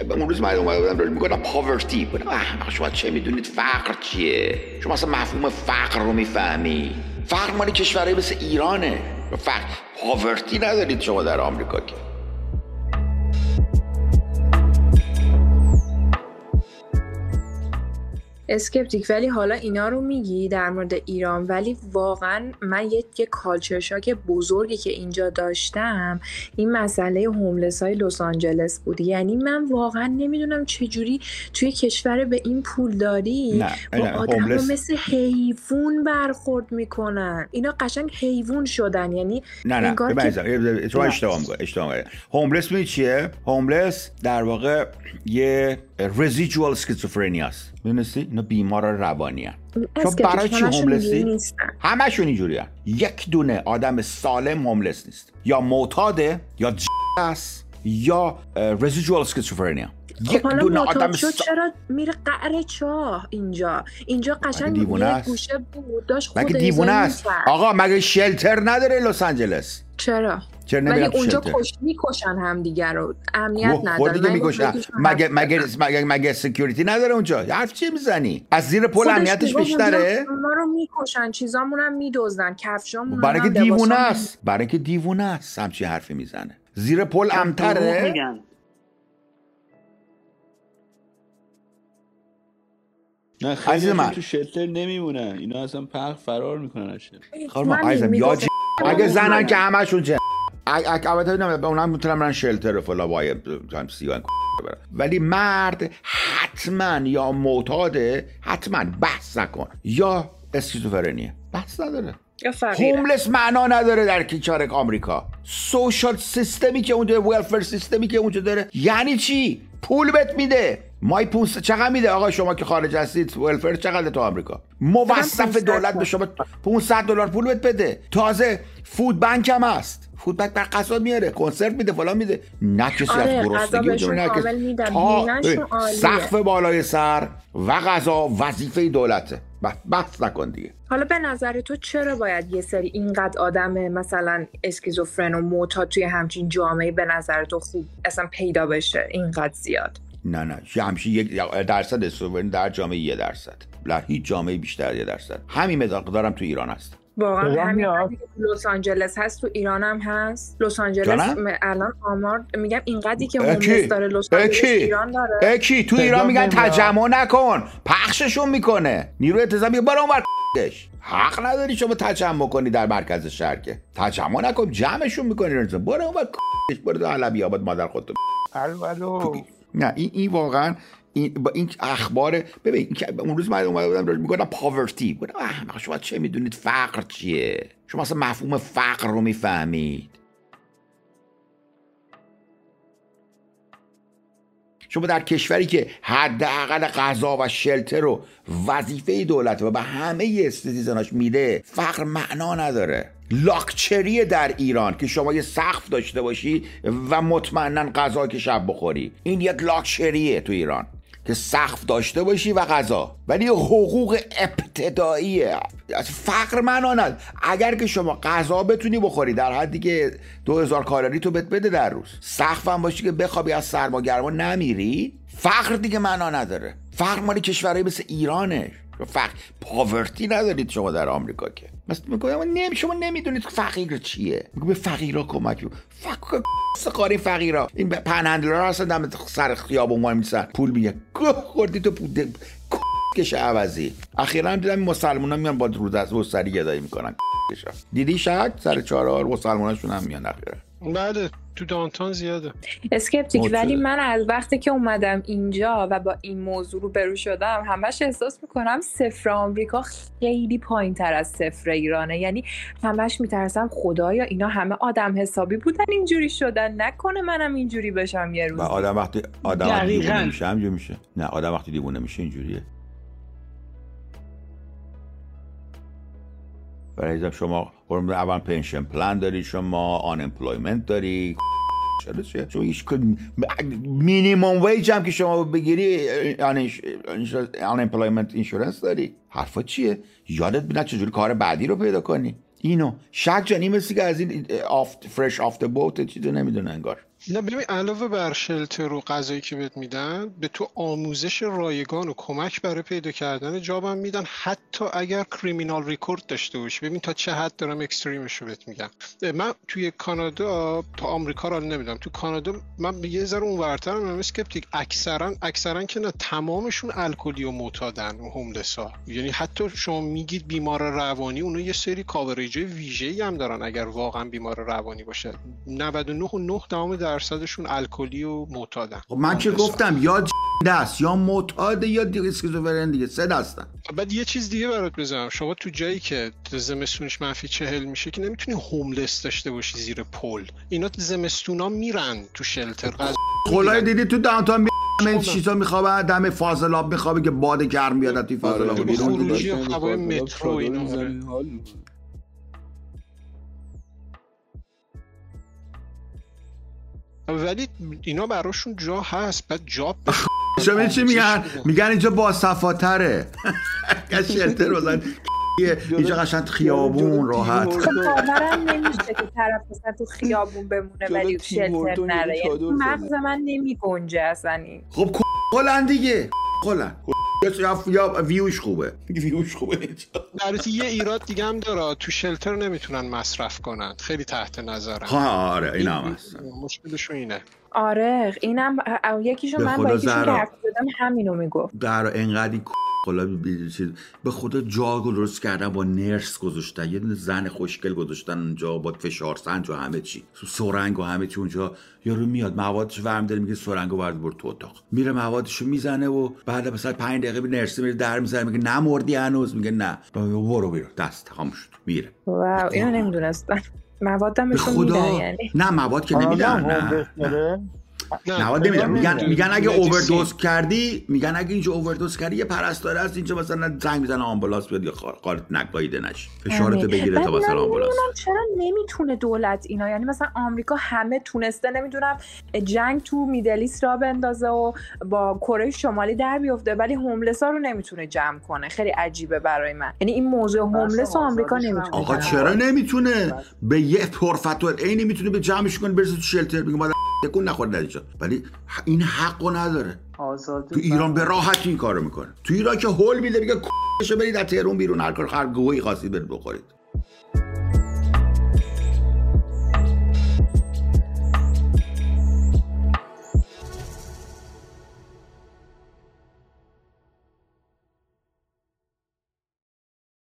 اون روز من اومده بودم می‌گفتم poverty بودم احمق شما چه می‌دونید فقر چیه شما اصلا مفهوم فقر رو می‌فهمی فقر مال کشورهای مثل ایرانه فقر poverty ندارید شما در آمریکا که اسکپتیک. ولی حالا اینا رو میگی در مورد ایران. ولی واقعا من یه, یه culture shock بزرگی که اینجا داشتم این مسئله هوملس های لس آنجلس بود. یعنی من واقعا نمی‌دونم چجوری توی کشور به این پول داری؟ با آدم مثل حیوان برخورد می‌کنن. اینا قشنگ حیوان شدن. یعنی نه نه که... اشتباه اشتباه هوملس می چیه؟ هوملس در واقع یه رزیجوال اسکیزوفرنیا است. می‌دونستی؟ اینا بیمار روانی شما برای چی هوملسی همشون اینجوری یک دونه آدم سالم هوملس نیست. یا معتاده یا است یا رزیجوال اسکیزوفرنیا یک خب دونه آدم شد چرا میره قعر چاه اینجا؟ اینجا قشنگ دیوونه گوشه بود داشت مگه دیوونه است؟ آقا مگه شلتر نداره لس آنجلس؟ چرا؟ ولی اونجا کش می‌کشن هم دیگر رو. امنیت نداره. دیگه می‌کشن. مگه مگه مگه مگه سکیوریتی نداره اونجا؟ حرف چی می‌زنی؟ از زیر پل امنیتش بیشتره؟ ما رو می‌کشن. چیزامون هم میدزدن. کفشامون برای که دیوونه است. برای که دیوونه است. همچی حرفی می‌زنه. زیر پل امتره؟ نه خیلی من. تو شلتر نمیمونن. اینا اصلا پرخ فرار می‌کنن از شلتر خب عزیزم یا اگه زنن که همشون چه؟ البته به اونم می‌تونم برن شلتر فلا وای سیوان ولی مرد حتما یا معتاده حتما بحث نکن. یا اسکیزوفرنیه. بحث نداره. هوملس معنا نداره در کیچارک آمریکا. سوشال سیستمی که اونجا ولفر سیستمی که اونجا داره. یعنی چی؟ پول بهت میده. مای 500 چقدر میده؟ آقا شما که خارج هستید ولفر چقدر تو آمریکا؟ موظف دولت به شما 500 دلار پول بهت بده. تازه فود بانک هم هست. فود بانک بر قصاد میاره. کنسرت میده فلان میده. نه کسی آره از گرسنگی نه سقف بالای سر و غذا وظیفه دولته. بحث نکن دیگه. حالا به نظر تو چرا باید یه سری اینقدر آدم مثلا اسکیزوفرن و معتاد توی همچین جامعه به نظر تو خوب اصلا پیدا بشه اینقدر زیاد؟ نه نه همشه یک درصد استروبرین در جامعه یه درصد. در هیچ جامعه بیشتر یه درصد. همین مقدارم تو ایران هست. واقعا همین لس آنجلس هست تو ایران هم هست. لس آنجلس الان آمار میگم اینقدری که هوملس داره لس آنجلس ایران داره. اکی تو ایران میگن تجمع نکن. پخششون می‌کنه. نیروی انتظامی برو اونور حق نداری شما تجمع کنی در مرکز شهر که. تجمع نکن جمعشون می‌کنی. برو اونور برو تو علبی آباد مادر خودتو. نه این این واقعا این با این اخبار ببین اون روز من اومده بودم می‌گفتم پاورتی بودم شما چه می‌دونید فقر چیه؟ شما اصلا مفهوم فقر رو می‌فهمید. شما در کشوری که حداقل غذا و شلتر رو وظیفه دولت و به همه استیزناش میده فقر معنا نداره. لاکچریه در ایران که شما یه سقف داشته باشی و مطمئنا غذا که شب بخوری. این یک لاکچریه تو ایران که سقف داشته باشی و غذا. ولی حقوق ابتداییه. فقر معنا اگر که شما غذا بتونی بخوری در حدی که 2000 کالری تو بت بده در روز. سقف هم باشی که بخوابی از سرما گرما نمیری فقر دیگه معنا نداره. فقر مال کشورهای مثل ایرانه. فقر. پاورتی ندارید شما در آمریکا که. مثلا میگم نمی شما نمی‌دونید فقیر چیه. میگم به فقیرا کمک فقر قاری فقیرا. این پنهندلار هستن دم سر خیابون ما میسن. پول میگه. خوردی تو پول کش عوضی. اخیرا دیدم مسلمان ها میان با رود از سری گدایی می‌کنن. دیدی شک سر چهار مسلماناشون هم میان اخیرا. بله. تو دانتان زیاده. اسکپتیک ولی من از وقتی که اومدم اینجا و با این موضوع رو برو شدم همش احساس می‌کنم صفر آمریکا خیلی پایین تر از صفر ایرانه. یعنی همش میترسم خدایا اینا همه آدم حسابی بودن اینجوری شدن. نکنه منم اینجوری بشم یه روز آدم وقتی آدم وقتی دیوونه میشه همجور میشه. نه آدم وقتی دیوونه میشه اینجوریه. برای شما اول pension plan داری شما unemployment داری شما هیچ minimum wage هم که شما بگیری unemployment insurance داری. حرفا چیه؟ یادت بیند چجوری کار بعدی رو پیدا کنی. اینو. شک جانی مثل که از این آفت fresh off the boat چیزو نمی‌دونه انگار. نه ببین علاوه بر shelter و غذایی که بهت میدن به تو آموزش رایگان و کمک برای پیدا کردن job م میدن حتی اگر criminal record داشته باشی. ببین تا چه حد دارم extreme ش رو بهت میگم. من توی کانادا تا آمریکا رو نمیدم تو کانادا من یه ذره اونورترم من اسکپتیک. اکثرا اکثرا که نه تمامشون الکلی و معتادن homeless ا یعنی حتی شما میگید بیمار روانی اونو یه سری coverage ویژه‌ای هم دارن اگر واقعا بیمار روانی باشه. 99 و 9 درصدشون الکلی و معتادن. خب من که گفتم یا دست یا معتاده یا اسکیزوفرن دیگه سه دستن. بعد یه چیز دیگه برات بزنم. شما تو جایی که زمستونش منفی چهل میشه که نمی‌تونی homeless داشته باشی زیر پل. اینا زمستونا میرن تو shelter. خلای دیدی تو دانتان می همه چیزا میخوابه دم فاضلاب میخوابه که باد گرم بیاد توی فاضلاب بیرون خروجی هوای مترو اینا ولی اینا براشون جا هست بعد جا شما چی میگن؟ میگن اینجا با صفاتره. شلتر بزن اینجا قشنگ خیابون راحت. خب باورم نمیشه که طرف مثلا تو خیابون بمونه ولی شلتر نره. یعنی مغز من نمی گنجه اصلا این. خب کلن دیگه. کلن یا ویوش خوبه. ویوش خوبه در یه ایراد دیگه هم داره. تو شلتر نمی‌تونن مصرف کنن. خیلی تحت نظرن. ها آره این هم هست مشکلشون اینه. آره اینم یکیشون من با یکیشون که حرف زدم همینو می‌گفت. در انقدی کلا به خدا جا درست کردن با نرس گذاشتن یه زن خوشگل گذاشتن اونجا با فشار سنج و همه چی. سرنگ و همه چی اونجا. یارو میاد موادش ورم داره میگه سرنگو برد برد تو اتاق. میره موادشو می‌زنه و بعد مثلا 5 دقیقه به نرس میره در می‌زنه میگه نمردی هنوز؟ میگه نه. برو بیرو دست تمام شد. میره. واو اینو نمی‌دونستم. موادم بهشون میدن یعنی. نه مواد که نمیدن نه نه. نمی‌دونم. میگن میگن اگه اووردوز کردی میگن اگه اینجا اووردوز کردی یه پرستاره هست اینجا مثلا زنگ می‌زنه آمبولانس بیاد یا قالت نگاییده نش فشارت بگیره تا مثلا آمبولانس چرا نمی‌تونه دولت اینا یعنی مثلا آمریکا همه تونسته نمی‌دونم جنگ تو میدلیس را بندازه و با کره شمالی در بیفته ولی هوملس ها رو نمی‌تونه جمع کنه. خیلی عجیبه برای من. یعنی این موضوع هوملس آمریکا نمی‌تونه آقا چرا نمی‌تونه؟ به یه پرفتور عینی می‌تونه به جمعش کنه برسه تو شلتر بگه تکون نخورد در ولی این حقو نداره. تو ایران به راحتی این کارو می‌کنه. تو ایران که هول میده میگه کشو برید از تهرون بیرون هر کار خرگوهی خواستید برید بخورید.